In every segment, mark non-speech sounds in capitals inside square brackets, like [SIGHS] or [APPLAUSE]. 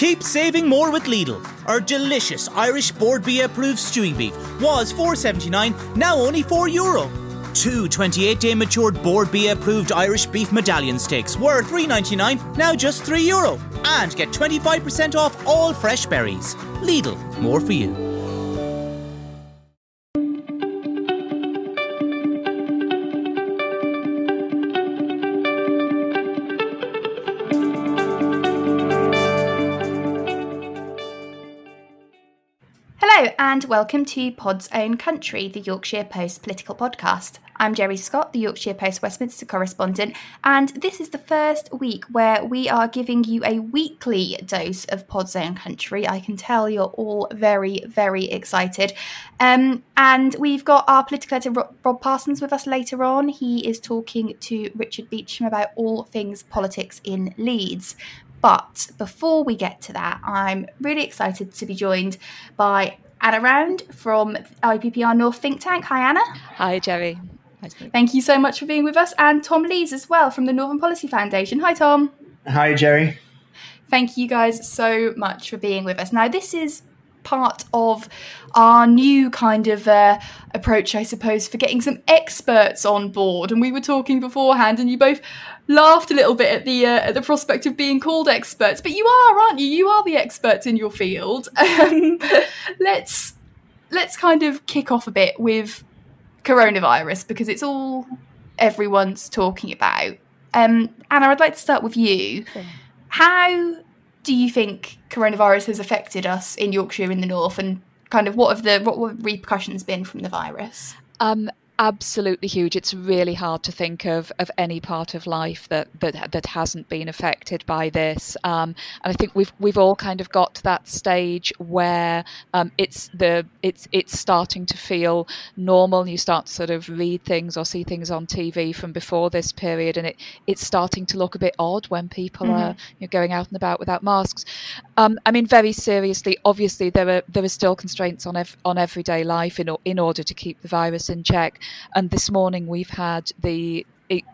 Keep saving more with Lidl. Our delicious Irish Bord Bia approved stewing beef was 4.79, now only 4 euro. Two 28 day matured Bord Bia approved Irish beef medallion steaks were 3.99, now just 3 euro. And get 25% off all fresh berries. Lidl, more for you. Hello, and welcome to Pod's Own Country, the Yorkshire Post political podcast. I'm Geri Scott, the Yorkshire Post Westminster correspondent, and this is the first week where we are giving you a weekly dose of Pod's Own Country. I can tell you're all very, very excited. Um, and we've got our political editor, Rob Parsons, with us later on. He is talking to Richard Beecham about all things politics in Leeds. But before we get to that, I'm really excited to be joined by Anna Round from IPPR North Think Tank. Hi, Anna. Hi, Geri. Nice Thank you so much for being with us. And Tom Lees as well from the Northern Policy Foundation. Hi, Tom. Hi, Geri. Thank you guys so much for being with us. Now, this is part of our new kind of uh, approach, I suppose, for getting some experts on board. And we were talking beforehand, and you both laughed a little bit at the uh, at the prospect of being called experts. But you are, aren't you? You are the experts in your field. [LAUGHS] Um, let's let's kind of kick off a bit with coronavirus because it's all everyone's talking about. Um, Anna, I'd like to start with you. How do you think coronavirus has affected us in Yorkshire in the north, and kind of what have the what have repercussions been from the virus? Um, absolutely huge. It's really hard to think of of any part of life that that that hasn't been affected by this. Um, and I think we've we've all kind of got to that stage where um, it's the it's it's starting to feel normal. You start to sort of read things or see things on TV from before this period, and it it's starting to look a bit odd when people mm-hmm. are you know, going out and about without masks. Um, I mean, very seriously, obviously there are there are still constraints on ev- on everyday life in in order to keep the virus in check. And this morning we've had the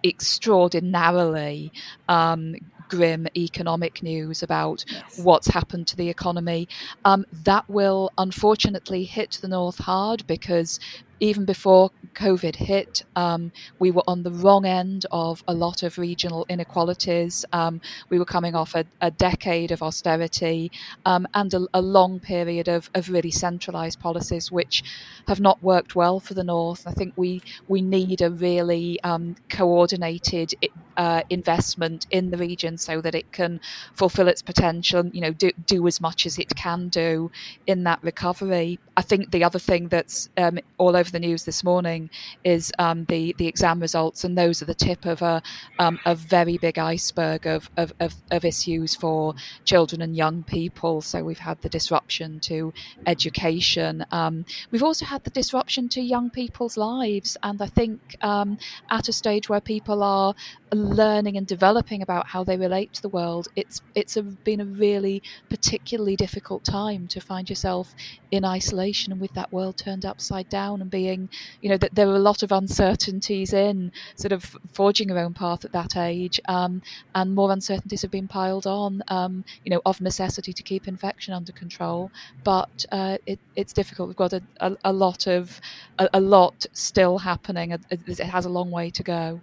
extraordinarily um, grim economic news about yes. what's happened to the economy. Um, that will unfortunately hit the north hard because even before COVID hit, um, we were on the wrong end of a lot of regional inequalities. Um, we were coming off a, a decade of austerity um, and a, a, long period of, of really centralised policies, which have not worked well for the North. I think we we need a really um, coordinated uh, investment in the region so that it can fulfil its potential. You know, do do as much as it can do in that recovery. I think the other thing that's um, all over over the news this morning is um, the the exam results, and those are the tip of a um, a very big iceberg of, of, of, of issues for children and young people. So we've had the disruption to education. Um, we've also had the disruption to young people's lives, and I think um, at a stage where people are learning and developing about how they relate to the world, it's it's a, been a really particularly difficult time to find yourself in isolation and with that world turned upside down and being, you know, that there are a lot of uncertainties in sort of forging your own path at that age, um, and more uncertainties have been piled on, um, you know, of necessity to keep infection under control. But uh, it, it's difficult. We've got a, a, a lot of a, a, lot still happening. It, it has a long way to go.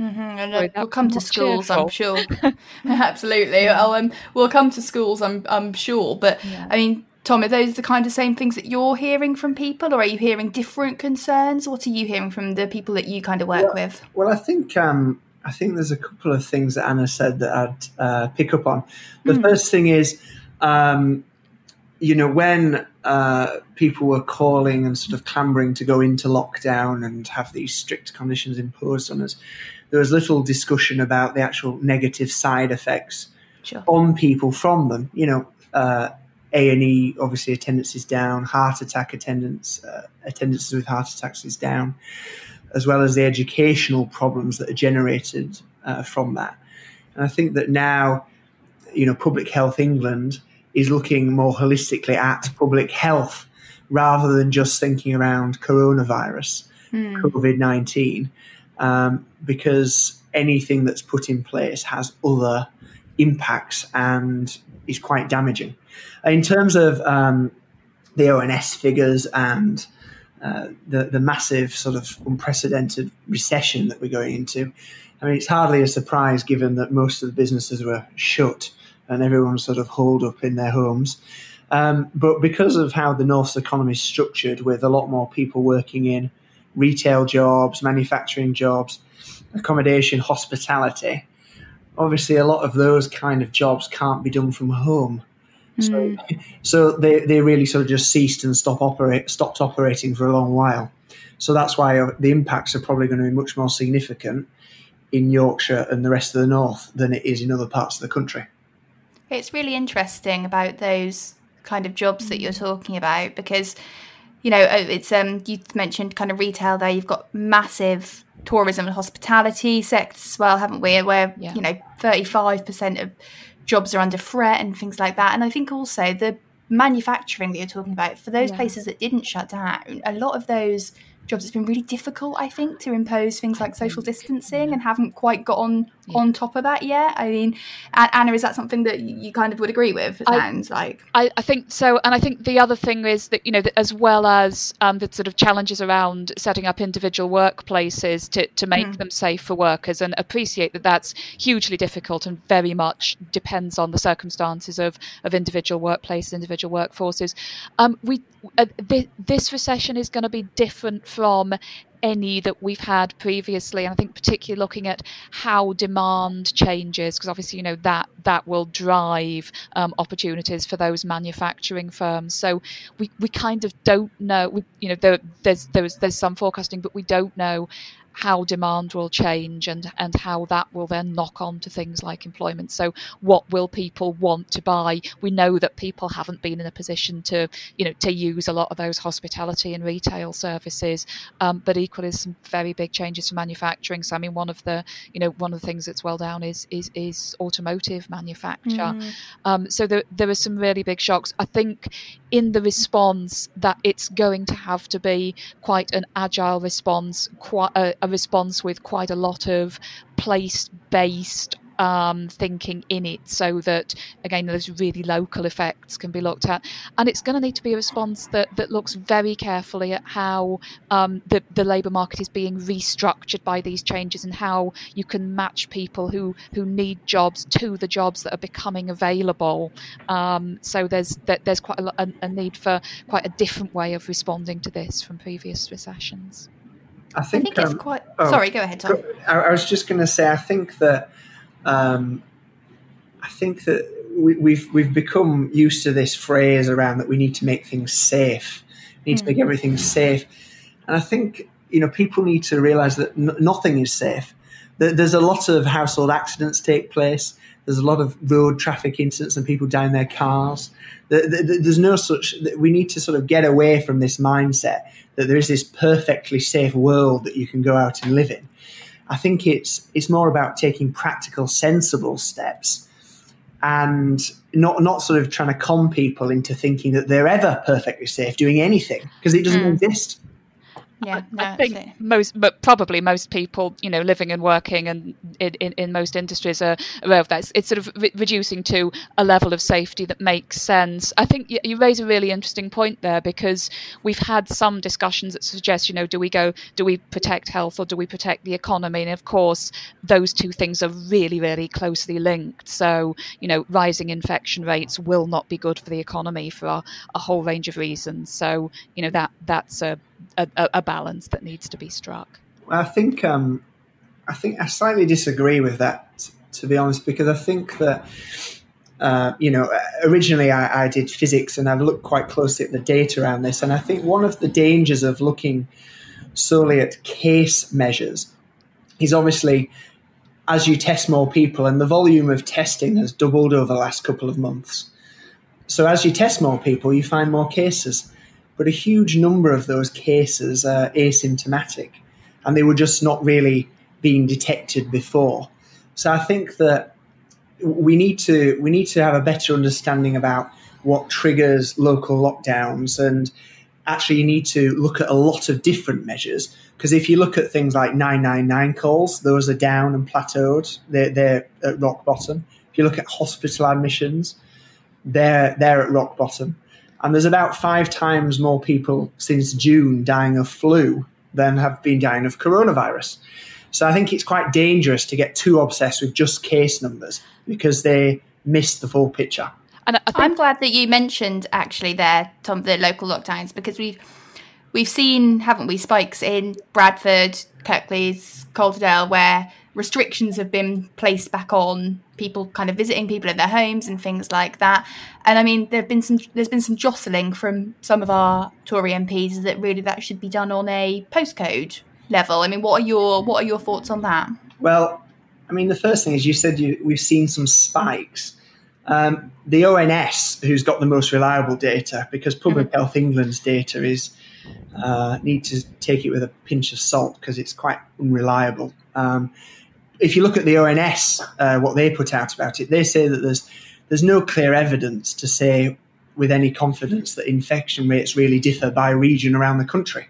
Mm-hmm. And uh, we'll come to schools, cheerful. I'm sure. [LAUGHS] [LAUGHS] Absolutely. I'll, um, we'll come to schools, I'm, I'm sure. But yeah. I mean, Tom, are those the kind of same things that you're hearing from people, or are you hearing different concerns? What are you hearing from the people that you kind of work well, with? Well, I think um, I think there's a couple of things that Anna said that I'd uh, pick up on. The mm. first thing is, um, you know, when uh, people were calling and sort of clambering to go into lockdown and have these strict conditions imposed on us, there was little discussion about the actual negative side effects sure. on people from them. You know. Uh, a and E, obviously attendance is down. Heart attack attendance, uh, attendances with heart attacks is down, as well as the educational problems that are generated uh, from that. And I think that now, you know, Public Health England is looking more holistically at public health rather than just thinking around coronavirus, mm. COVID nineteen, um, because anything that's put in place has other impacts and is quite damaging. In terms of um, the ONS figures and uh, the the massive sort of unprecedented recession that we're going into, I mean, it's hardly a surprise given that most of the businesses were shut and everyone sort of holed up in their homes. Um, but because of how the North's economy is structured, with a lot more people working in retail jobs, manufacturing jobs, accommodation, hospitality, obviously a lot of those kind of jobs can't be done from home. Mm. So, hmm. so they, they really sort of just ceased and stop operate, stopped operating for a long while. So that's why uh, the impacts are probably going to be much more significant in Yorkshire and the rest of the north than it is in other parts of the country. It's really interesting about those kind of jobs that you're talking about because you know uh, it's um you mentioned kind of retail there you've got massive tourism and hospitality sectors as well haven't we where yeah. you know 35% of jobs are under threat and things like that and i think also the manufacturing that you're talking about for those yeah. places that didn't shut down a lot of those jobs, it's been really difficult, I think, to impose things like social distancing and haven't quite got on yeah. on top of that yet. I mean, Anna, is that something that you kind of would agree with? It sounds like. I, I, think so. And I think the other thing is that, you know, that as well as um, the sort of challenges around setting up individual workplaces to, to make mm. them safe for workers and appreciate that that's hugely difficult and very much depends on the circumstances of, of individual workplaces, individual workforces. Um, we uh, th- this recession is going to be different from any that we've had previously and i think particularly looking at how demand changes because obviously you know that that will drive um, opportunities for those manufacturing firms. So we, we kind of don't know we, you know there, there's there's there's some forecasting but we don't know how demand will change and and how that will then knock on to things like employment. So what will people want to buy? We know that people haven't been in a position to you know to use a lot of those hospitality and retail services um, but equally some very big changes to manufacturing. So i mean one of the you know one of the things that's well down is is is automotive manufacture. Mm. um, so there, there are some really big shocks. I think in the response that it's going to have to be quite an agile response quite uh, a response with quite a lot of place based um, thinking in it so that again those really local effects can be looked at and it's going to need to be a response that, that looks very carefully at how um, the, the labour market is being restructured by these changes and how you can match people who, who need jobs to the jobs that are becoming available um, so there's there's quite a, a, a need for quite a different way of responding to this from previous recessions. I think, I think it's um, quite. Oh, sorry, go ahead, Tom. I, I was just going to say, I think that, um, I think that we, we've we've become used to this phrase around that we need to make things safe, we need mm. to make hmm. everything safe, and I think you know people need to realise that n- nothing is safe. That There's a lot of household accidents take place. There's a lot of road traffic incidents and people down their cars. There's no such. We need to sort of get away from this mindset that there is this perfectly safe world that you can go out and live in. I think it's it's more about taking practical, sensible steps, and not not sort of trying to con people into thinking that they're ever perfectly safe doing anything because it doesn't mm. exist. Yeah, no, I think absolutely. most, but probably most people, you know, living and working and in, in, in most industries are aware of that. It's, it's sort of re- reducing to a level of safety that makes sense. I think you, you, raise a really interesting point there because we've had some discussions that suggest, you know, do we go, do we protect health or do we protect the economy? And of course, those two things are really, really closely linked. So, you know, rising infection rates will not be good for the economy for a, a whole range of reasons. So, you know, that that's a a, a balance that needs to be struck. I think um, I think I slightly disagree with that, to be honest, because I think that. Uh, you know, originally I, I, did physics and I've looked quite closely at the data around this. And I think one of the dangers of looking solely at case measures is obviously as you test more people, and the volume of testing has doubled over the last couple of months. So as you test more people, you find more cases but a huge number of those cases are asymptomatic and they were just not really being detected before. So I think that we need to we need to have a better understanding about what triggers local lockdowns and actually you need to look at a lot of different measures because if you look at things like 999 calls those are down and plateaued. They're, they're at rock bottom. If you look at hospital admissions, they're they're at rock bottom, and there's about five times more people since June dying of flu than have been dying of coronavirus. So I think it's quite dangerous to get too obsessed with just case numbers because they miss the full picture. And I am glad that you mentioned actually there, Tom, the local lockdowns because we've we've seen, haven't we, spikes in Bradford, Kirklees, Calderdale, where restrictions have been placed back on people kind of visiting people in their homes and things like that. And I mean, there've been some there's been some jostling from some of our Tory MPs that really that should be done on a postcode level. I mean, what are your what are your thoughts on that? Well, I mean, the first thing is you said you, we've seen some spikes. Um, the ONS, who's got the most reliable data, because Public mm-hmm. Health England's data is uh, need to take it with a pinch of salt because it's quite unreliable. Um, if you look at the ONS, uh, what they put out about it, they say that there's there's no clear evidence to say with any confidence that infection rates really differ by region around the country.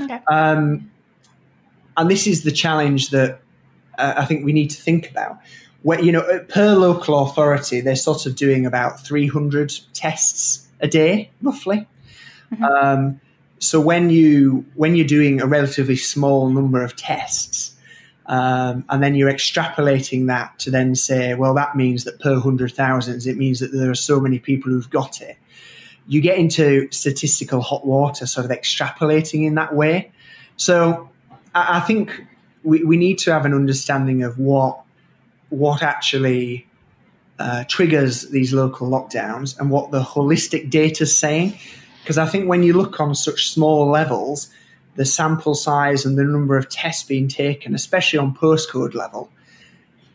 Okay. Um, and this is the challenge that uh, I think we need to think about. Where, you know, per local authority, they're sort of doing about 300 tests a day, roughly. Mm-hmm. Um, so when you when you're doing a relatively small number of tests, um, and then you're extrapolating that to then say, well, that means that per hundred thousands, it means that there are so many people who've got it. You get into statistical hot water, sort of extrapolating in that way. So I, I think we, we need to have an understanding of what what actually uh, triggers these local lockdowns and what the holistic data is saying. Because I think when you look on such small levels, the sample size and the number of tests being taken, especially on postcode level,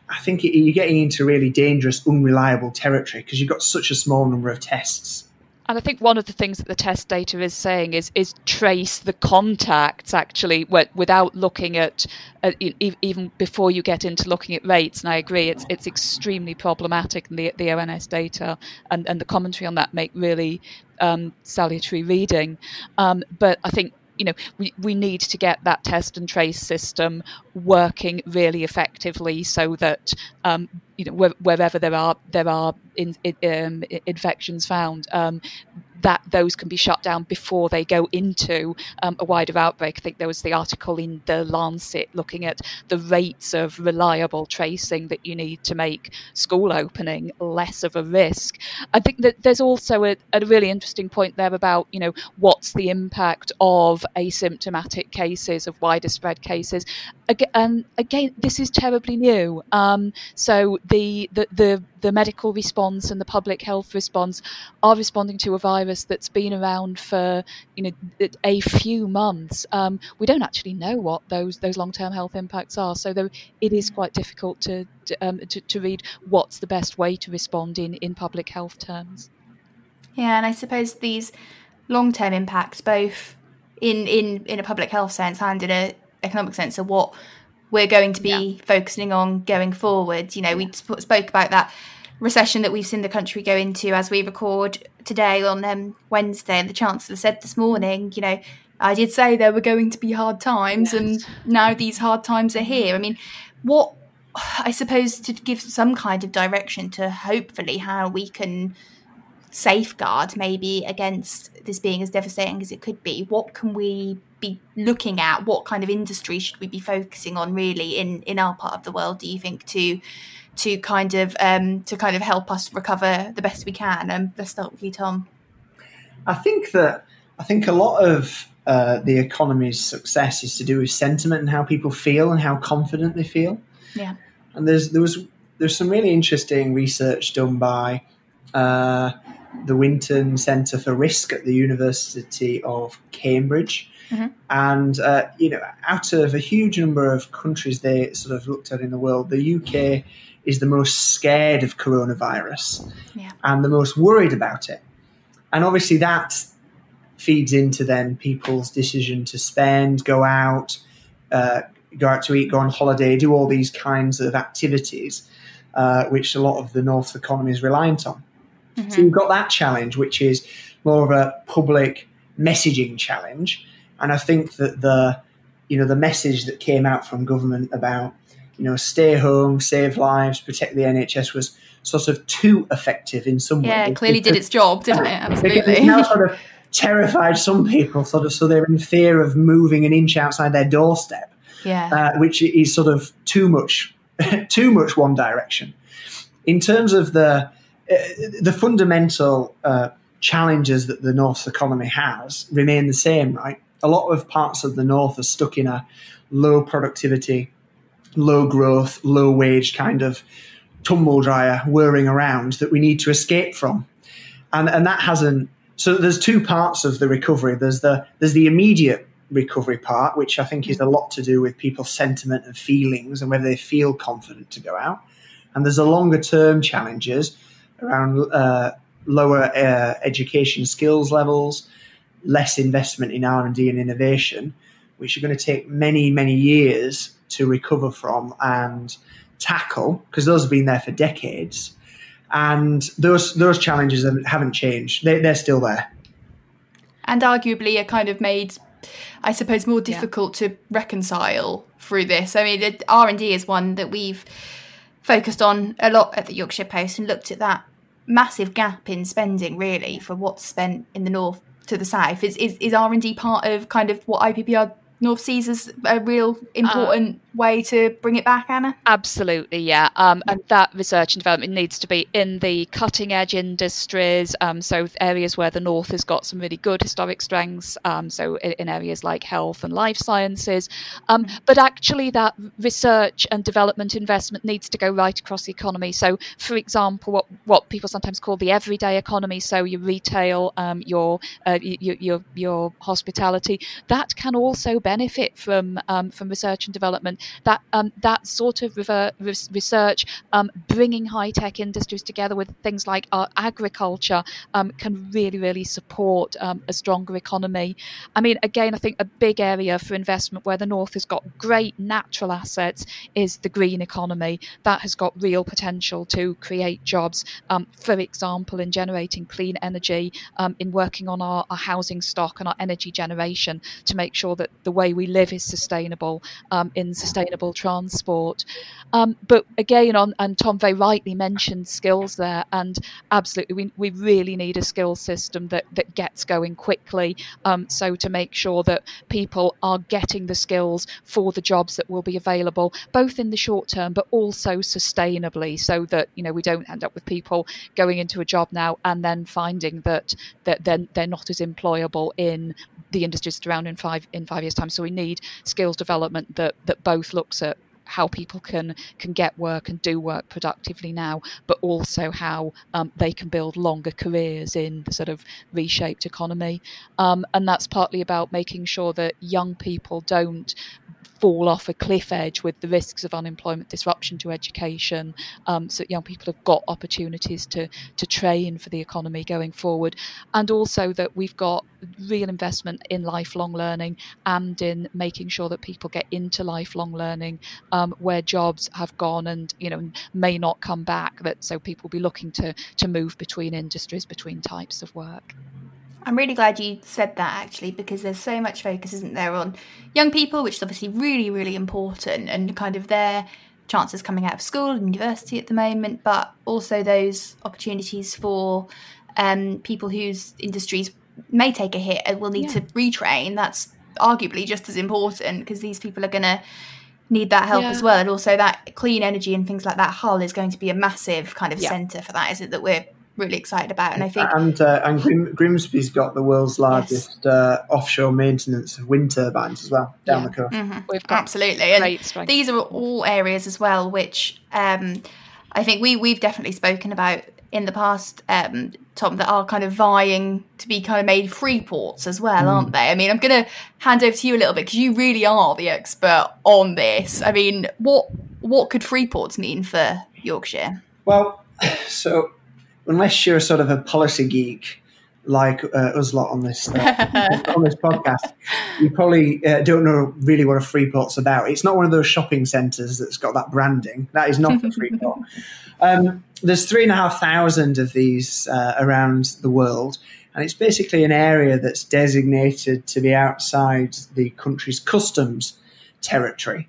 I think you're getting into really dangerous, unreliable territory because you've got such a small number of tests. And I think one of the things that the test data is saying is is trace the contacts actually without looking at, even before you get into looking at rates. And I agree, it's it's extremely problematic. And the the ONS data and, and the commentary on that make really um, salutary reading. Um, but I think you know we, we need to get that test and trace system working really effectively so that um, you know wh- wherever there are there are in, in, um, infections found um, that those can be shut down before they go into um, a wider outbreak. I think there was the article in the Lancet looking at the rates of reliable tracing that you need to make school opening less of a risk. I think that there's also a, a really interesting point there about you know what's the impact of asymptomatic cases of wider spread cases. And again, this is terribly new. Um, so the, the the the medical response and the public health response are responding to a virus that's been around for you know a few months. Um, we don't actually know what those those long term health impacts are, so there, it is quite difficult to um, to, to read what's the best way to respond in in public health terms. Yeah, and I suppose these long term impacts, both in in in a public health sense and in a economic sense, are what we're going to be yeah. focusing on going forward. You know, we sp- spoke about that recession that we've seen the country go into as we record today on um, Wednesday. And the Chancellor said this morning, you know, I did say there were going to be hard times, yes. and now these hard times are here. I mean, what I suppose to give some kind of direction to hopefully how we can safeguard maybe against this being as devastating as it could be? What can we be looking at? What kind of industry should we be focusing on really in in our part of the world do you think to to kind of um to kind of help us recover the best we can? Um let's start with you tom. I think that i think a lot of uh, the economy's success is to do with sentiment and how people feel and how confident they feel. Yeah. And there's there was there's some really interesting research done by uh, the Winton Centre for Risk at the University of Cambridge. Mm-hmm. And, uh, you know, out of a huge number of countries they sort of looked at in the world, the UK is the most scared of coronavirus yeah. and the most worried about it. And obviously that feeds into then people's decision to spend, go out, uh, go out to eat, go on holiday, do all these kinds of activities, uh, which a lot of the North economy is reliant on. Mm-hmm. So you've got that challenge, which is more of a public messaging challenge. And I think that the you know the message that came out from government about you know stay home, save lives, protect the NHS was sort of too effective in some yeah, ways. Yeah, clearly did its job, didn't it? [LAUGHS] Absolutely. It's now sort of terrified some people, sort of, so they're in fear of moving an inch outside their doorstep. Yeah. Uh, which is sort of too much, [LAUGHS] too much one direction. In terms of the the fundamental uh, challenges that the North's economy has remain the same, right? A lot of parts of the North are stuck in a low productivity, low growth, low wage kind of tumble dryer whirring around that we need to escape from. And, and that hasn't. So there's two parts of the recovery. There's the there's the immediate recovery part, which I think is a lot to do with people's sentiment and feelings and whether they feel confident to go out. And there's a longer term challenges around uh, lower uh, education skills levels, less investment in R and D and innovation, which are going to take many many years to recover from and tackle because those have been there for decades. And those those challenges haven't changed; they, they're still there, and arguably are kind of made I suppose, more difficult yeah. to reconcile through this. I mean, R and D is one that we've focused on a lot at the Yorkshire Post and looked at that massive gap in spending, really, for what's spent in the north to the south. Is is, is R and D part of kind of what IPPR North sees as a real important way to bring it back, Anna? Absolutely, yeah. Um, and that research and development needs to be in the cutting edge industries. Um, so areas where the North has got some really good historic strengths. Um, so in, in, areas like health and life sciences. Um, but actually, that research and development investment needs to go right across the economy. So, for example, what what people sometimes call the everyday economy. So your retail, um, your, uh, your your your hospitality, that can also benefit from um, from research and development. That um, that sort of rever- research, um, bringing high tech industries together with things like agriculture, um, can really really support um, a stronger economy. I mean, again, I think a big area for investment where the north has got great natural assets is the green economy. That has got real potential to create jobs. For example, in generating clean energy, in working on our, our housing stock and our energy generation to make sure that the way we live is sustainable um, in sustainable transport. Um, but again, on and Tom very rightly mentioned skills there, and absolutely, we, we really need a skills system that that gets going quickly. Um, so to make sure that people are getting the skills for the jobs that will be available, both in the short term, but also sustainably, so that you know we don't end up with people going into a job now and then finding that that they're, they're not as employable in the industries around in five in five years time so we need skills development that that both looks at how people can can get work and do work productively now, but also how um, they can build longer careers in the sort of reshaped economy. Um, and that's partly about making sure that young people don't fall off a cliff edge with the risks of unemployment disruption to education um, so that young people have got opportunities to to train for the economy going forward and also that we've got real investment in lifelong learning and in making sure that people get into lifelong learning um, where jobs have gone and you know may not come back that so people will be looking to to move between industries between types of work. I'm really glad you said that actually, because there's so much focus, isn't there, on young people, which is obviously really, really important, and kind of their chances coming out of school and university at the moment, but also those opportunities for um, people whose industries may take a hit and will need yeah. to retrain. That's arguably just as important because these people are going to need that help yeah. as well and also that clean energy and things like that hull is going to be a massive kind of yeah. center for that is it that we're really excited about. And I think and uh, and Grim- Grimsby's got the world's largest yes. uh, offshore maintenance of wind turbines as well down yeah. the coast. Mm-hmm. Absolutely, and these are all areas as well which um, I think we we've definitely spoken about in the past, um, Tom, that are kind of vying to be kind of made free ports as well, mm. aren't they? I mean, I'm going to hand over to you a little bit because you really are the expert on this. I mean, what what could free ports mean for Yorkshire? Well, [SIGHS] so unless you're sort of a policy geek like uh, us lot on this uh, [LAUGHS] on this podcast, you probably uh, don't know really what a Freeport's about. It's not one of those shopping centres that's got that branding. That is not a [LAUGHS] Freeport. Um, there's three and a half thousand of these uh, around the world, and it's basically an area that's designated to be outside the country's customs territory.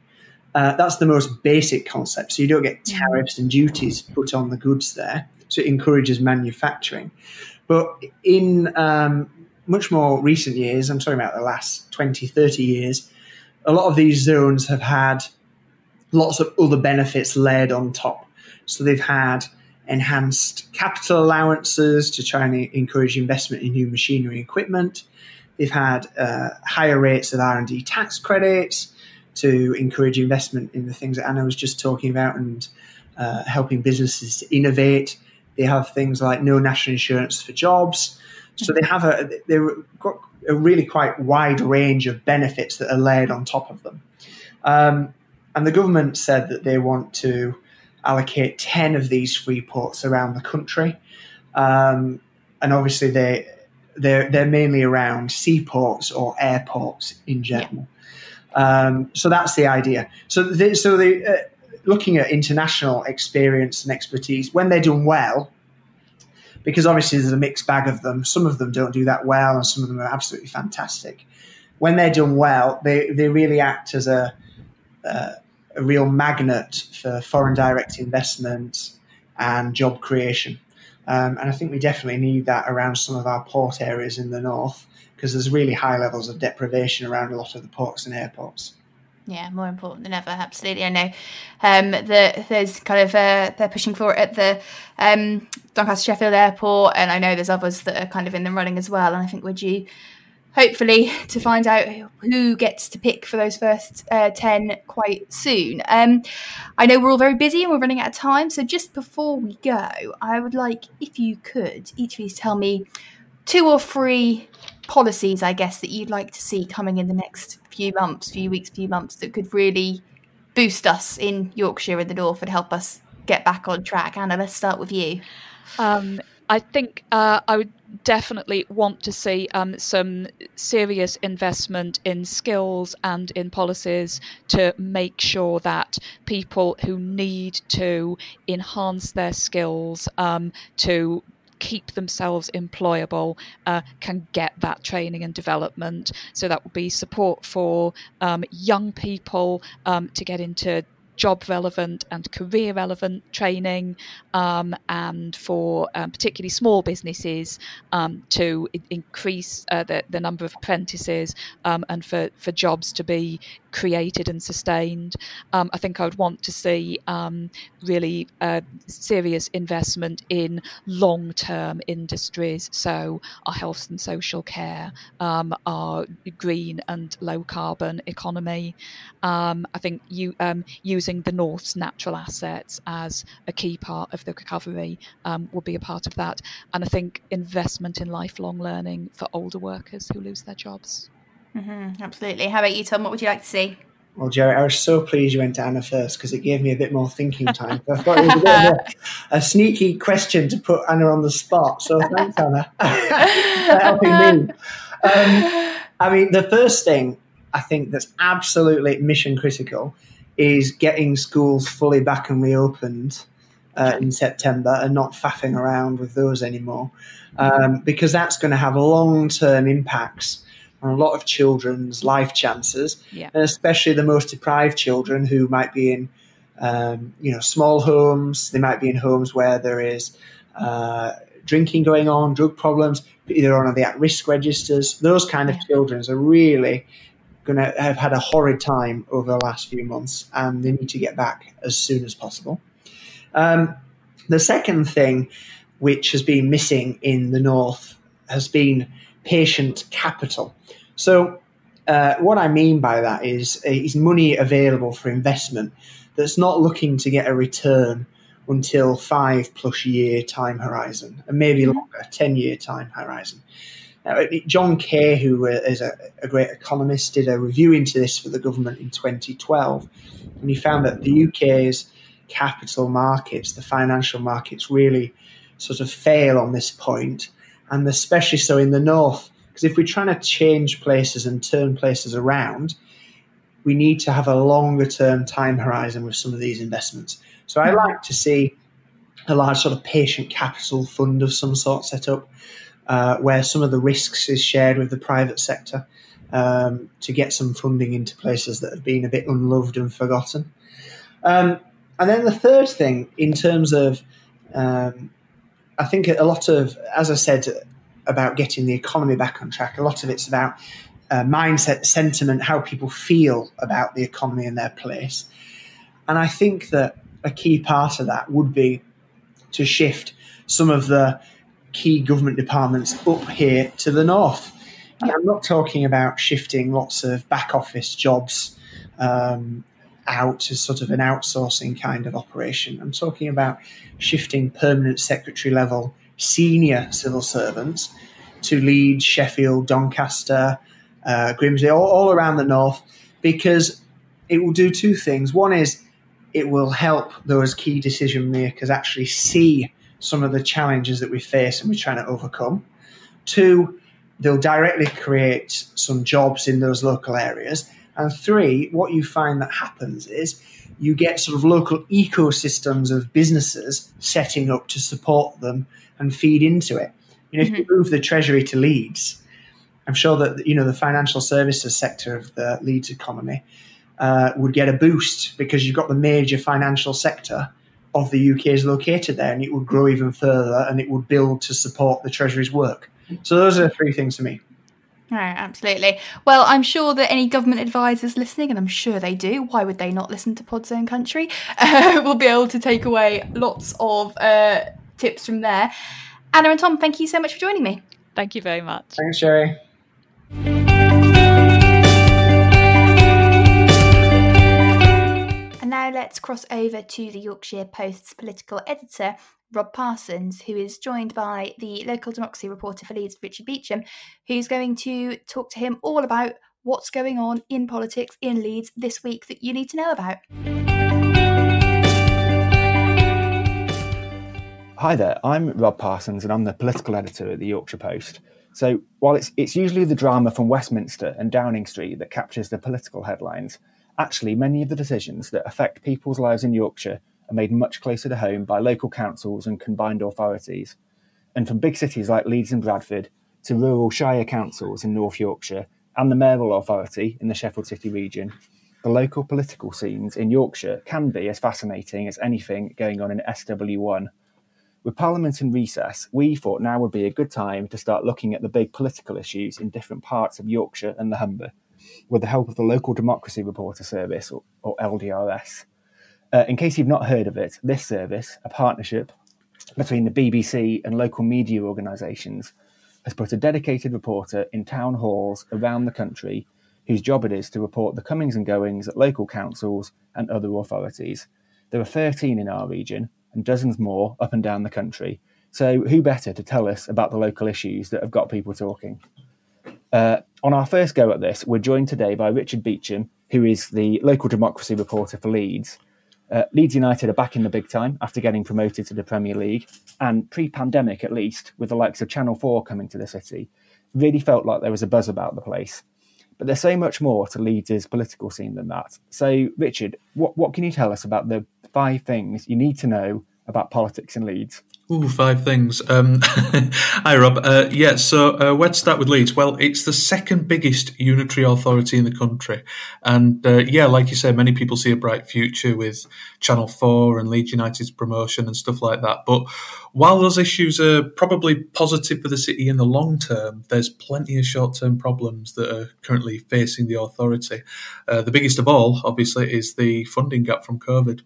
Uh, that's the most basic concept. So you don't get tariffs and duties put on the goods there. So it encourages manufacturing. But in um, much more recent years, I'm talking about the last 20, 30 years, a lot of these zones have had lots of other benefits layered on top. So they've had enhanced capital allowances to try and encourage investment in new machinery and equipment. They've had uh, higher rates of R&D tax credits to encourage investment in the things that Anna was just talking about and uh, helping businesses to innovate. They have things like no national insurance for jobs. So they have a they've got a really quite wide range of benefits that are layered on top of them. Um, and the government said that they want to allocate 10 of these free ports around the country. Um, and obviously, they, they're, they're mainly around seaports or airports in general. Yeah. Um, so that's the idea. So, they, so they, uh, looking at international experience and expertise, when they're done well, because obviously there's a mixed bag of them. Some of them don't do that well, and some of them are absolutely fantastic. When they're done well, they, they really act as a, uh, a real magnet for foreign direct investment and job creation. Um, and I think we definitely need that around some of our port areas in the north because there's really high levels of deprivation around a lot of the ports and airports. Yeah, more important than ever. Absolutely, I know um, that there's kind of uh, they're pushing for it at the um, Doncaster Sheffield Airport, and I know there's others that are kind of in the running as well. And I think we're due hopefully to find out who gets to pick for those first uh, 10 quite soon. Um, I know we're all very busy and we're running out of time, so just before we go, I would like, if you could, each of you tell me two or three policies, I guess, that you'd like to see coming in the next few months, few weeks, few months that could really boost us in Yorkshire and the North and help us get back on track. Anna, let's start with you. Um, I think uh, I would definitely want to see um, some serious investment in skills and in policies to make sure that people who need to enhance their skills um, to keep themselves employable uh, can get that training and development. So that will be support for um, young people um, to get into job relevant and career relevant training, um, and for um, particularly small businesses um, to I- increase uh, the, the number of apprentices um, and for, for jobs to be created and sustained. Um, I think I would want to see um, really uh, serious investment in long term industries, so our health and social care, um, our green and low carbon economy. Um, I think you, um, using the North's natural assets as a key part of the recovery um, will be a part of that. And I think investment in lifelong learning for older workers who lose their jobs. Mm-hmm, absolutely. How about you, Tom? What would you like to see? Well, Geri, I was so pleased you went to Anna first because it gave me a bit more thinking time. I thought it was a, bit a, [LAUGHS] a, sneaky question to put Anna on the spot. So thanks, Anna, [LAUGHS] for helping me. Um, I mean, the first thing I think that's absolutely mission critical is getting schools fully back and reopened uh, in September and not faffing around with those anymore, um, because that's going to have long term impacts on a lot of children's life chances, yeah. and especially the most deprived children who might be in, um, you know, small homes. They might be in homes where there is uh, drinking going on, drug problems. They're on the at-risk registers. Those kind of yeah. children are really going to have had a horrid time over the last few months, and they need to get back as soon as possible. Um, the second thing, which has been missing in the north, has been patient capital. So, uh, what I mean by that is, is money available for investment that's not looking to get a return until five plus year time horizon, and maybe mm-hmm. longer, 10 year time horizon. Now, John Kay, who uh, a, a, great economist, did a review into this for the government in 2012, and he found that the UK's capital markets, the financial markets, really sort of fail on this point, and especially so in the north. Because if we're trying to change places and turn places around, we need to have a longer term time horizon with some of these investments. So I like to see a large sort of patient capital fund of some sort set up uh, where some of the risks is shared with the private sector. um, to get some funding into places that have been a bit unloved and forgotten. Um, and then the third thing, in terms of, um, I think a lot of, as I said about getting the economy back on track, a lot of it's about uh, mindset, sentiment, how people feel about the economy and their place. And I think that a key part of that would be to shift some of the key government departments up here to the north. And I'm not talking about shifting lots of back office jobs um, out as sort of an outsourcing kind of operation. I'm talking about shifting permanent secretary level senior civil servants to Leeds, Sheffield, Doncaster, uh, Grimsby, all, all around the north, because it will do two things. One is it will help those key decision makers actually see some of the challenges that we face and we're trying to overcome. Two, they'll directly create some jobs in those local areas. And three, what you find that happens is you get sort of local ecosystems of businesses setting up to support them and feed into it. You know, mm-hmm. if you mm-hmm. move the treasury to Leeds, I'm sure that you know the financial services sector of the Leeds economy uh, would get a boost because you've got the major financial sector of the UK is located there, and it would grow even further, and it would build to support the Treasury's work. So those are the three things to me. No, absolutely. Well, I'm sure that any government advisors listening, and I'm sure they do, why would they not listen to Pod's Own Country? Uh, [LAUGHS] will be able to take away lots of uh, tips from there. Anna and Tom, thank you so much for joining me. Thank you very much. Thanks, Geri. And now let's cross over to the Yorkshire Post's political editor, Rob Parsons, who is joined by the local democracy reporter for Leeds, Richard Beecham, who's going to talk to him all about what's going on in politics in Leeds this week that you need to know about. Hi there, I'm Rob Parsons and I'm the political editor at the Yorkshire Post. So, while it's, it's usually the drama from Westminster and Downing Street that captures the political headlines, actually, many of the decisions that affect people's lives in Yorkshire are made much closer to home by local councils and combined authorities. And from big cities like Leeds and Bradford to rural shire councils in North Yorkshire and the mayoral authority in the Sheffield City region, the local political scenes in Yorkshire can be as fascinating as anything going on in SW1. With Parliament in recess, we thought now would be a good time to start looking at the big political issues in different parts of Yorkshire and the Humber, with the help of the Local Democracy Reporter Service, or, or LDRS. Uh, in case you've not heard of it, this service, a partnership between the BBC and local media organisations, has put a dedicated reporter in town halls around the country whose job it is to report the comings and goings at local councils and other authorities. There are 13 in our region and dozens more up and down the country. So, who better to tell us about the local issues that have got people talking? Uh, on our first go at this, we're joined today by Richard Beecham, who is the local democracy reporter for Leeds, uh, Leeds United are back in the big time after getting promoted to the Premier League, and pre pandemic at least, with the likes of Channel 4 coming to the city, really felt like there was a buzz about the place. But there's so much more to Leeds' political scene than that. So, Richard, what, what can you tell us about the five things you need to know about politics in Leeds? Ooh, five things. Um, [LAUGHS] hi, Rob. Uh, yeah, so uh, where to start with Leeds? Well, it's the second biggest unitary authority in the country. And uh, yeah, like you say, many people see a bright future with Channel 4 and Leeds United's promotion and stuff like that. But while those issues are probably positive for the city in the long term, there's plenty of short term problems that are currently facing the authority. Uh, the biggest of all, obviously, is the funding gap from COVID.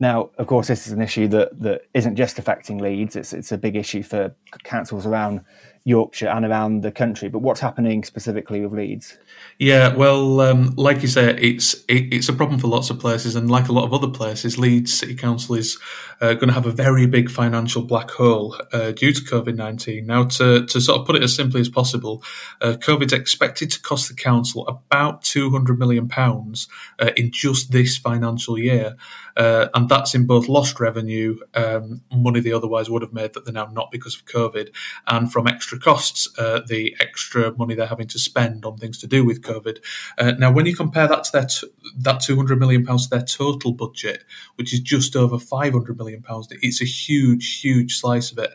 Now, of course, this is an issue that, that isn't just affecting Leeds. It's it's a big issue for councils around Yorkshire and around the country. But what's happening specifically with Leeds? Yeah, well, um, like you say, it's it, it's a problem for lots of places, and like a lot of other places, Leeds City Council is uh, going to have a very big financial black hole uh, due to COVID nineteen. Now, to to sort of put it as simply as possible, uh, COVID's expected to cost the council about two hundred million pounds uh, in just this financial year. Uh, and that's in both lost revenue, um, money they otherwise would have made that they're now not because of COVID, and from extra costs, uh, the extra money they're having to spend on things to do with COVID. Uh, now, when you compare that to their t- that 200 million pounds to their total budget, which is just over 500 million pounds, it's a huge, huge slice of it.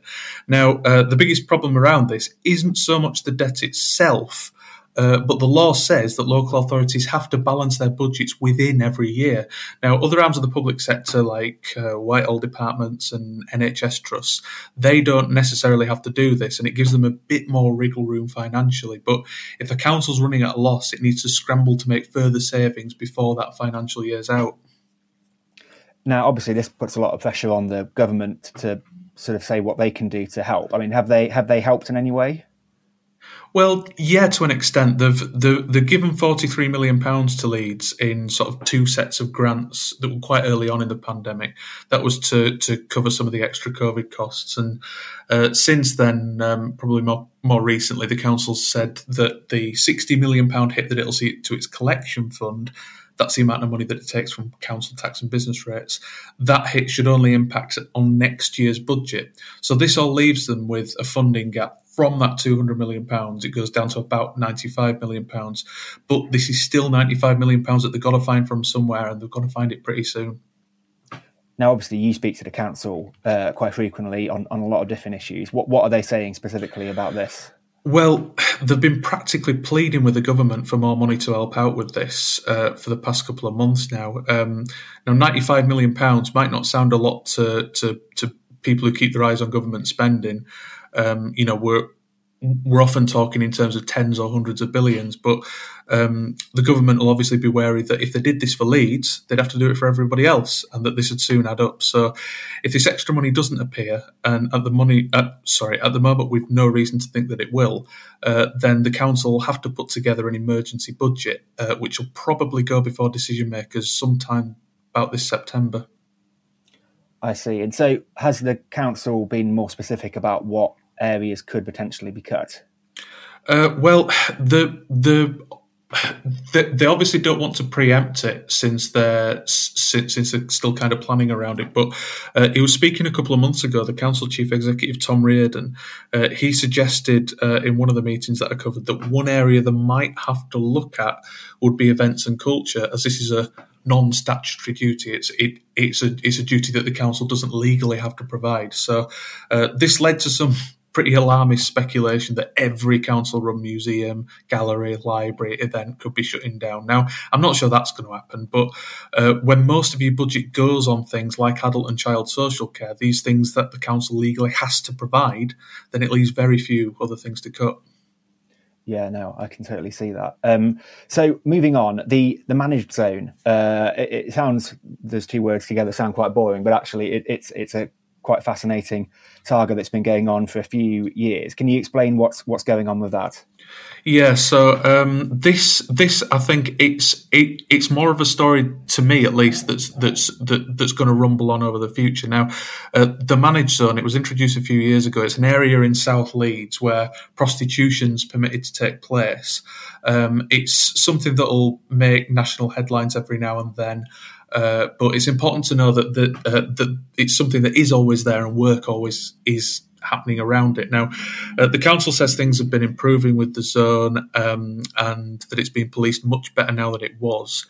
Now, uh, the biggest problem around this isn't so much the debt itself Uh, but the law says that local authorities have to balance their budgets within every year. Now, other arms of the public sector, like uh, Whitehall departments and NHS trusts, they don't necessarily have to do this, and it gives them a bit more wriggle room financially. But if a council's running at a loss, it needs to scramble to make further savings before that financial year's out. Now, obviously, this puts a lot of pressure on the government to sort of say what they can do to help. I mean, have they have they helped in any way? Well, yeah, to an extent. They've they've, given forty three million pounds to Leeds in sort of two sets of grants that were quite early on in the pandemic. That was to to cover some of the extra COVID costs, and uh, since then, um, probably more more recently, the council said that the sixty million pound hit that it'll see to its collection fund that's the amount of money that it takes from council tax and business rates. That hit should only impact on next year's budget. So this all leaves them with a funding gap from that 200 million pounds. It goes down to about 95 million pounds. But this is still 95 million pounds that they've got to find from somewhere, and they've got to find it pretty soon. Now, obviously, you speak to the council uh, quite frequently on, on a lot of different issues. What what are they saying specifically about this? Well, [SIGHS] they've been practically pleading with the government for more money to help out with this uh, for the past couple of months now. Um, now, ninety-five million pounds might not sound a lot to, to, to people who keep their eyes on government spending. Um, you know, we're we're often talking in terms of tens or hundreds of billions, but um, the government will obviously be wary that if they did this for Leeds, they'd have to do it for everybody else, and that this would soon add up. So, if this extra money doesn't appear, and at the money, uh, sorry, at the moment we've no reason to think that it will, uh, then the council will have to put together an emergency budget, uh, which will probably go before decision makers sometime about this September. I see. And so, has the council been more specific about what areas could potentially be cut? Uh, well, the the they, obviously don't want to preempt it since they're since, since they're still kind of planning around it. But uh, he was speaking a couple of months ago. The council chief executive Tom Riordan uh, he suggested uh, in one of the meetings that I covered that one area they might have to look at would be events and culture, as this is a non-statutory duty. It's it, it's a it's a duty that the council doesn't legally have to provide. So uh, this led to some pretty alarmist speculation that every council run museum, gallery, library, event could be shutting down. Now, I'm not sure that's going to happen, but uh, when most of your budget goes on things like adult and child social care, these things that the council legally has to provide, then it leaves very few other things to cut. Yeah, no, I can totally see that. Um, so moving on, the the managed zone. Uh, it, it, sounds those two words together sound quite boring, but actually, it, it's it's a quite fascinating saga that's been going on for a few years. Can you explain what's what's going on with that? Yeah, so um, this this I think it's it, it's more of a story to me at least that's that's that, that's going to rumble on over the future. Now, uh, the managed zone it was introduced a few years ago. It's an area in South Leeds where prostitution's permitted to take place. Um, it's something that will make national headlines every now and then. Uh, but it's important to know that that, uh, that it's something that is always there and work always is happening around it. Now, uh, the council says things have been improving with the zone um, and that it's been policed much better now than it was.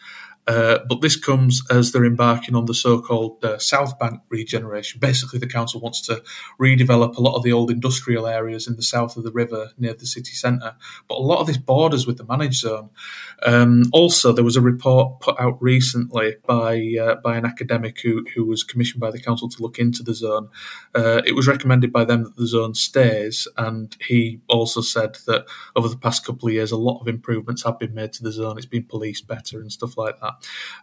Uh, but this comes as they're embarking on the so-called uh, South Bank regeneration. Basically, the council wants to redevelop a lot of the old industrial areas in the south of the river near the city centre. But a lot of this borders with the managed zone. Um, also, there was a report put out recently by uh, by an academic who who was commissioned by the council to look into the zone. Uh, it was recommended by them that the zone stays, and he also said that over the past couple of years, a lot of improvements have been made to the zone. It's been policed better and stuff like that.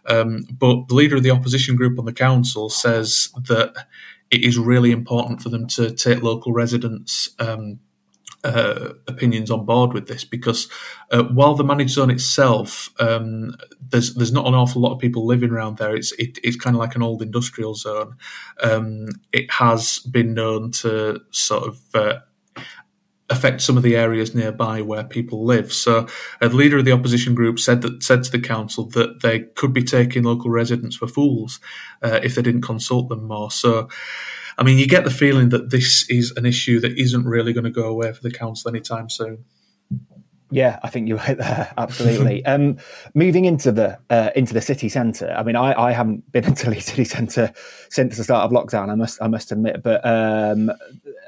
Um, but the leader of the opposition group on the council says that it is really important for them to take local residents. Um, uh, opinions on board with this because uh, while the managed zone itself, um, there's there's not an awful lot of people living around there. It's it, it's kind of like an old industrial zone. Um, it has been known to sort of uh, affect some of the areas nearby where people live. So, a leader of the opposition group said that said to the council that they could be taking local residents for fools uh, if they didn't consult them more. So, I mean, you get the feeling that this is an issue that isn't really going to go away for the council anytime soon. Yeah, I think you're right there. Absolutely. [LAUGHS] um, moving into the uh, into the city centre. I mean, I, I haven't been [LAUGHS] into the city centre since the start of lockdown. I must I must admit, but um,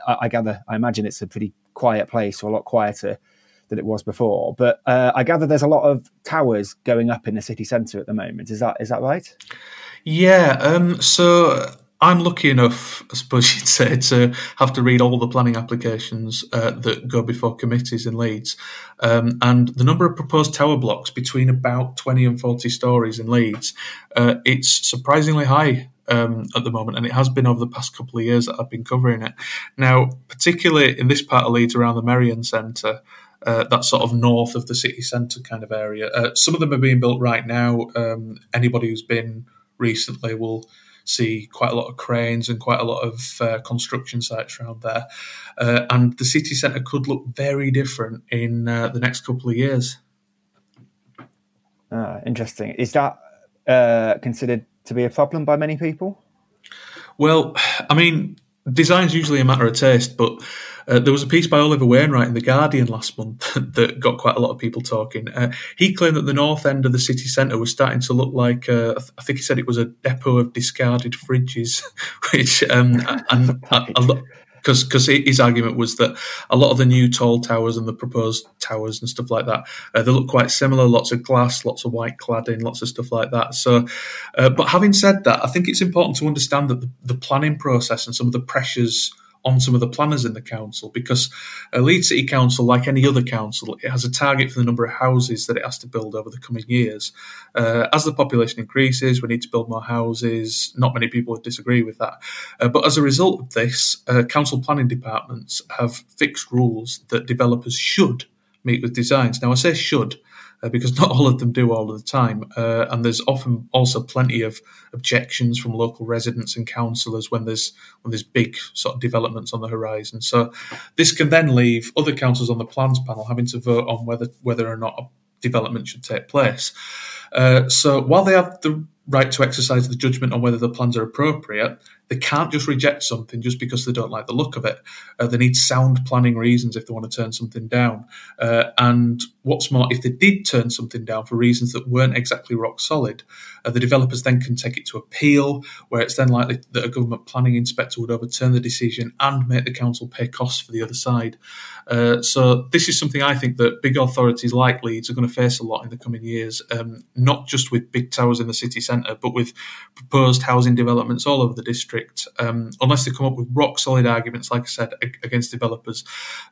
I, I, gather I imagine it's a pretty quiet place or a lot quieter than it was before. But uh, I gather there's a lot of towers going up in the city centre at the moment. Is that is that right? Yeah. Um, so I'm lucky enough, I suppose [LAUGHS] you'd say, to have to read all the planning applications uh, that go before committees in Leeds. Um, and the number of proposed tower blocks between about 20 and 40 stories in Leeds, uh, it's surprisingly high. Um, at the moment, and it has been over the past couple of years that I've been covering it. Now, particularly in this part of Leeds around the Merrion Centre, uh, that sort of north of the city centre kind of area. Uh, some of them are being built right now. Um, anybody who's been recently will see quite a lot of cranes and quite a lot of uh, construction sites around there. Uh, and the city centre could look very different in uh, the next couple of years. Ah, interesting. Is that uh, considered to be a problem by many people? Well, I mean, design's usually a matter of taste, but uh, there was a piece by Oliver Wainwright in The Guardian last month [LAUGHS] that got quite a lot of people talking. Uh, he claimed that the north end of the city centre was starting to look like, uh, I think he said it was a depot of discarded fridges, [LAUGHS] which, um, and [LAUGHS] a lot because because his argument was that a lot of the new tall towers and the proposed towers and stuff like that uh, they look quite similar lots of glass lots of white cladding lots of stuff like that. So uh, but having said that i think it's important to understand that the, the planning process and some of the pressures on some of the planners in the council because a Leeds City Council, like any other council, it has a target for the number of houses that it has to build over the coming years. Uh, as the population increases, we need to build more houses. Not many people would disagree with that. Uh, but as a result of this, uh, council planning departments have fixed rules that developers should meet with designs. Now, I say should uh, because [LAUGHS] not all of them do all of the time. Uh, and there's often also plenty of objections from local residents and councillors when there's when there's big sort of developments on the horizon. So this can then leave other councils on the plans panel having to vote on whether whether or not a development should take place. Uh, so while they have the right to exercise the judgment on whether the plans are appropriate, they can't just reject something just because they don't like the look of it. Uh, they need sound planning reasons if they want to turn something down. Uh, and what's more, if they did turn something down for reasons that weren't exactly rock solid, uh, the developers then can take it to appeal, where it's then likely that a government planning inspector would overturn the decision and make the council pay costs for the other side. Uh, so this is something I think that big authorities like Leeds are going to face a lot in the coming years, um, not just with big towers in the city centre, but with proposed housing developments all over the district. Um, unless they come up with rock solid arguments, like I said, against developers,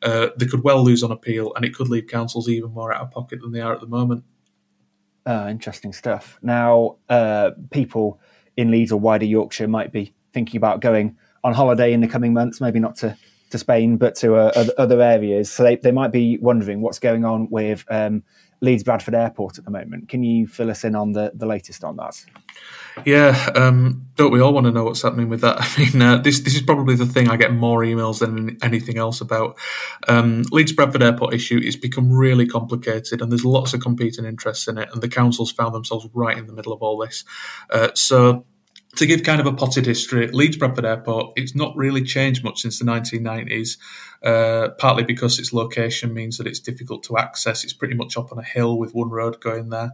uh, they could well lose on appeal, and it could leave councils even more out of pocket than they are at the moment. Uh, interesting stuff. Now, uh, people in Leeds or wider Yorkshire might be thinking about going on holiday in the coming months, maybe not to to Spain, but to uh, other areas. So they, they might be wondering what's going on with um, Leeds Bradford Airport at the moment. Can you fill us in on the, the latest on that? Yeah, um, don't we all want to know what's happening with that? [LAUGHS] I mean, uh, this this is probably the thing I get more emails than anything else about. Um, Leeds Bradford Airport issue It's become really complicated, and there's lots of competing interests in it, and the councils found themselves right in the middle of all this. Uh, so to give kind of a potted history, Leeds Bradford Airport, it's not really changed much since the 1990s, uh, partly because its location means that it's difficult to access. It's pretty much up on a hill with one road going there.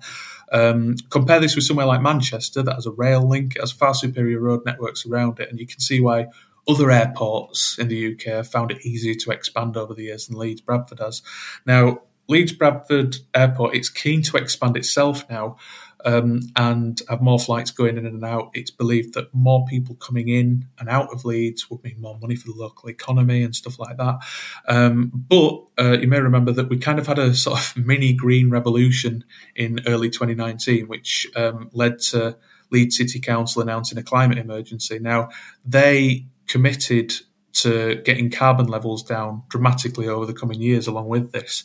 Um, compare this with somewhere like Manchester that has a rail link, it has far superior road networks around it, and you can see why other airports in the UK have found it easier to expand over the years than Leeds Bradford has. Now, Leeds Bradford Airport, it's keen to expand itself now um, and have more flights going in and out. It's believed that more people coming in and out of Leeds would mean more money for the local economy and stuff like that. Um, but uh, you may remember that we kind of had a sort of [LAUGHS] mini green revolution in early 2019, which um, led to Leeds City Council announcing a climate emergency. Now, they committed to getting carbon levels down dramatically over the coming years along with this.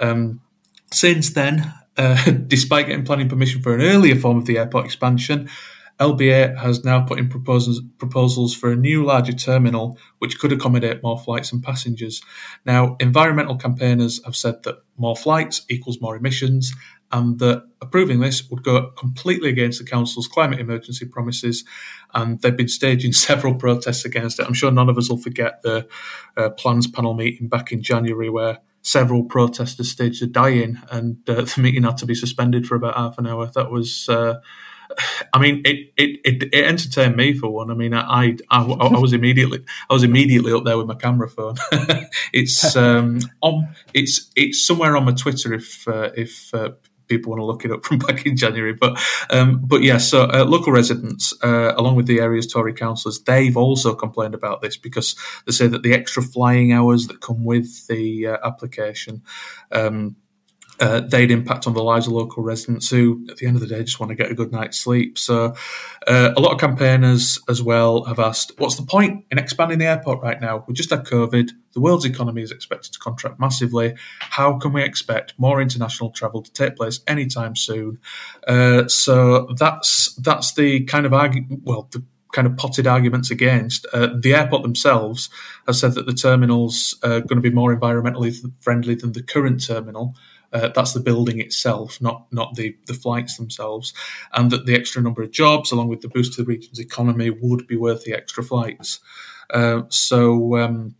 Um, since then, uh, [LAUGHS] despite getting planning permission for an earlier form of the airport expansion, LBA has now put in proposals, proposals for a new larger terminal which could accommodate more flights and passengers. Now, environmental campaigners have said that more flights equals more emissions, and that approving this would go completely against the council's climate emergency promises. And they've been staging [LAUGHS] several protests against it. I'm sure none of us will forget the uh, plans panel meeting back in January where several protesters staged a die-in, and uh, [LAUGHS] the meeting had to be suspended for about half an hour. That was uh, I mean, it, it, it, it, entertained me for one. I mean, I, I, I, was immediately I was immediately up there with my camera phone. [LAUGHS] it's [LAUGHS] um, on it's it's somewhere on my Twitter if uh, if uh, people want to look it up [LAUGHS] from back in January. But um, but yeah, so uh, local residents, uh, along with the area's Tory councillors, they've also complained about this because they say that the extra flying hours that come with the uh, application. Um, uh, they'd impact on the lives of local residents who, at the end of the day, just want to get a good night's sleep. So, uh, a lot of campaigners as well have asked, what's the point in expanding the airport right now? We just had COVID. The world's economy is expected to contract massively. How can we expect more international travel to take place anytime soon? Uh, so that's that's the kind of argu- well, the kind of potted arguments against. Uh, the airport themselves have said that the terminals are going to be more environmentally friendly than the current terminal. Uh, that's the building itself, not not the the flights themselves, and that the extra number of jobs, along with the boost to the region's economy, would be worth the extra flights. Uh, so. Um,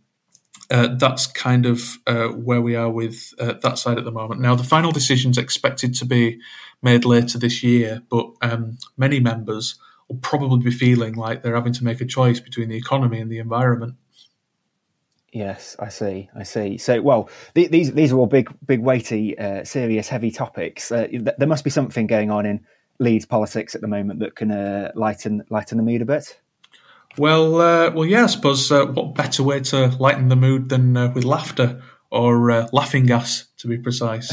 uh, that's kind of uh, where we are with uh, that side at the moment. Now, the final decision is expected to be made later this year, but um, many members will probably be feeling like they're having to make a choice between the economy and the environment. Yes, I see. I see. So, well, th- these these are all big, big, weighty, uh, serious, heavy topics. Uh, th- there must be something going on in Leeds politics at the moment that can uh, lighten lighten the mood a bit. Well, uh, well, yeah. I suppose uh, what better way to lighten the mood than uh, with laughter or laughing gas, to be precise.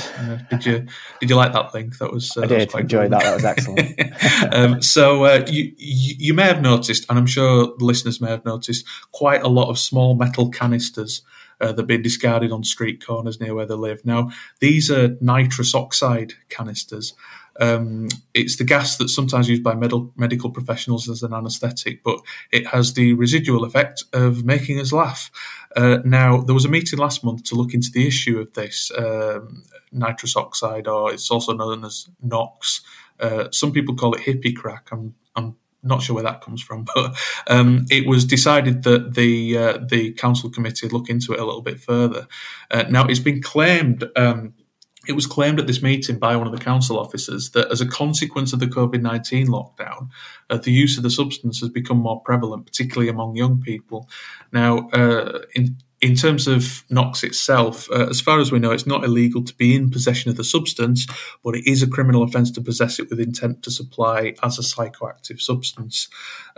did you did you like that thing? That was I did was enjoy that. That was excellent. [LAUGHS] um, so you, you you may have noticed, and I'm sure the listeners may have noticed, quite a lot of small metal canisters uh, that have been discarded on street corners near where they live. Now, these are nitrous oxide canisters, um, it's the gas that's sometimes used by med- medical professionals as an anaesthetic, but it has the residual effect of making us laugh. Uh, now, there was a meeting last month to look into the issue of this um, nitrous oxide, or it's also known as NOx. Uh, some people call it hippie crack. I'm, I'm not sure where that comes from, [LAUGHS] but um, it was decided that the uh, the council committee look into it a little bit further. Uh, now, it's been claimed um, it was claimed at this meeting by one of the council officers that as a consequence of the COVID 19 lockdown, uh, the use of the substance has become more prevalent, particularly among young people. Now, uh, in in terms of NOx itself, uh, as far as we know, it's not illegal to be in possession of the substance, but it is a criminal offence to possess it with intent to supply as a psychoactive substance.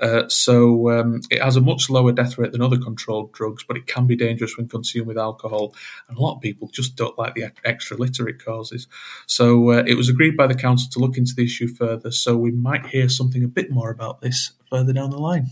Uh, so um, it has a much lower death rate than other controlled drugs, but it can be dangerous when consumed with alcohol. And a lot of people just don't like the extra litter it causes. So uh, it was agreed by the council to look into the issue further. So we might hear something a bit more about this further down the line.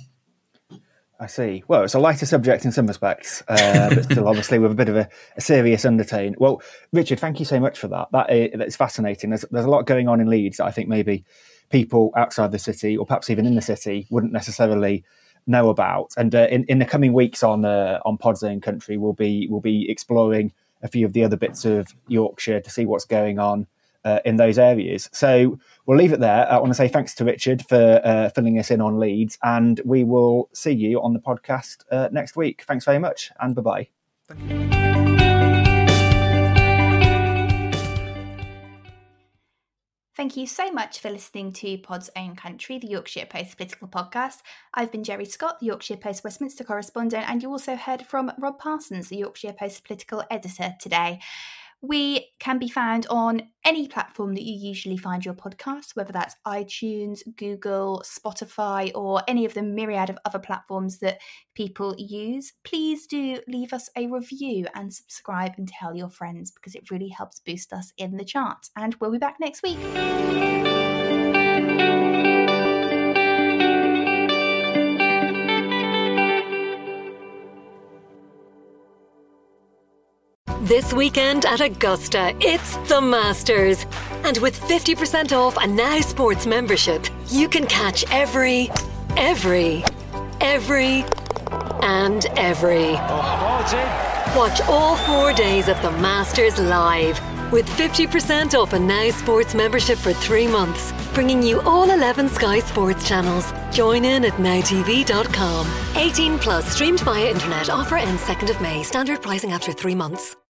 I see. Well, it's a lighter subject in some respects, uh, but still, [LAUGHS] obviously, with a bit of a, a, serious undertone. Well, Richard, thank you so much for that. That is, that's fascinating. There's, there's a lot going on in Leeds that I think maybe people outside the city, or perhaps even in the city, wouldn't necessarily know about. And uh, in, in the coming weeks on uh, on Pod's Own Country, we'll be we'll be exploring a few of the other bits of Yorkshire to see what's going on uh, in those areas. So we'll leave it there. I want to say thanks to Richard for uh, filling us in on Leeds, and we will see you on the podcast uh, next week. Thanks very much, and bye bye. Thank you so much for listening to Pod's Own Country, the Yorkshire Post political podcast. I've been Geri Scott, the Yorkshire Post Westminster correspondent, and you also heard from Rob Parsons, the Yorkshire Post political editor today. We can be found on any platform that you usually find your podcast, whether that's iTunes, Google, Spotify, or any of the myriad of other platforms that people use. Please do leave us a review and subscribe and tell your friends because it really helps boost us in the charts. And we'll be back next week. This weekend at Augusta, it's the Masters. And with 50% off a Now Sports membership, you can catch every, every, every, and every. Watch all four days of the Masters live with 50% off a Now Sports membership for three months, bringing you all 11 Sky Sports channels. Join in at nowtv.com. 18 plus streamed via internet. Offer ends 2nd of May. Standard pricing after three months.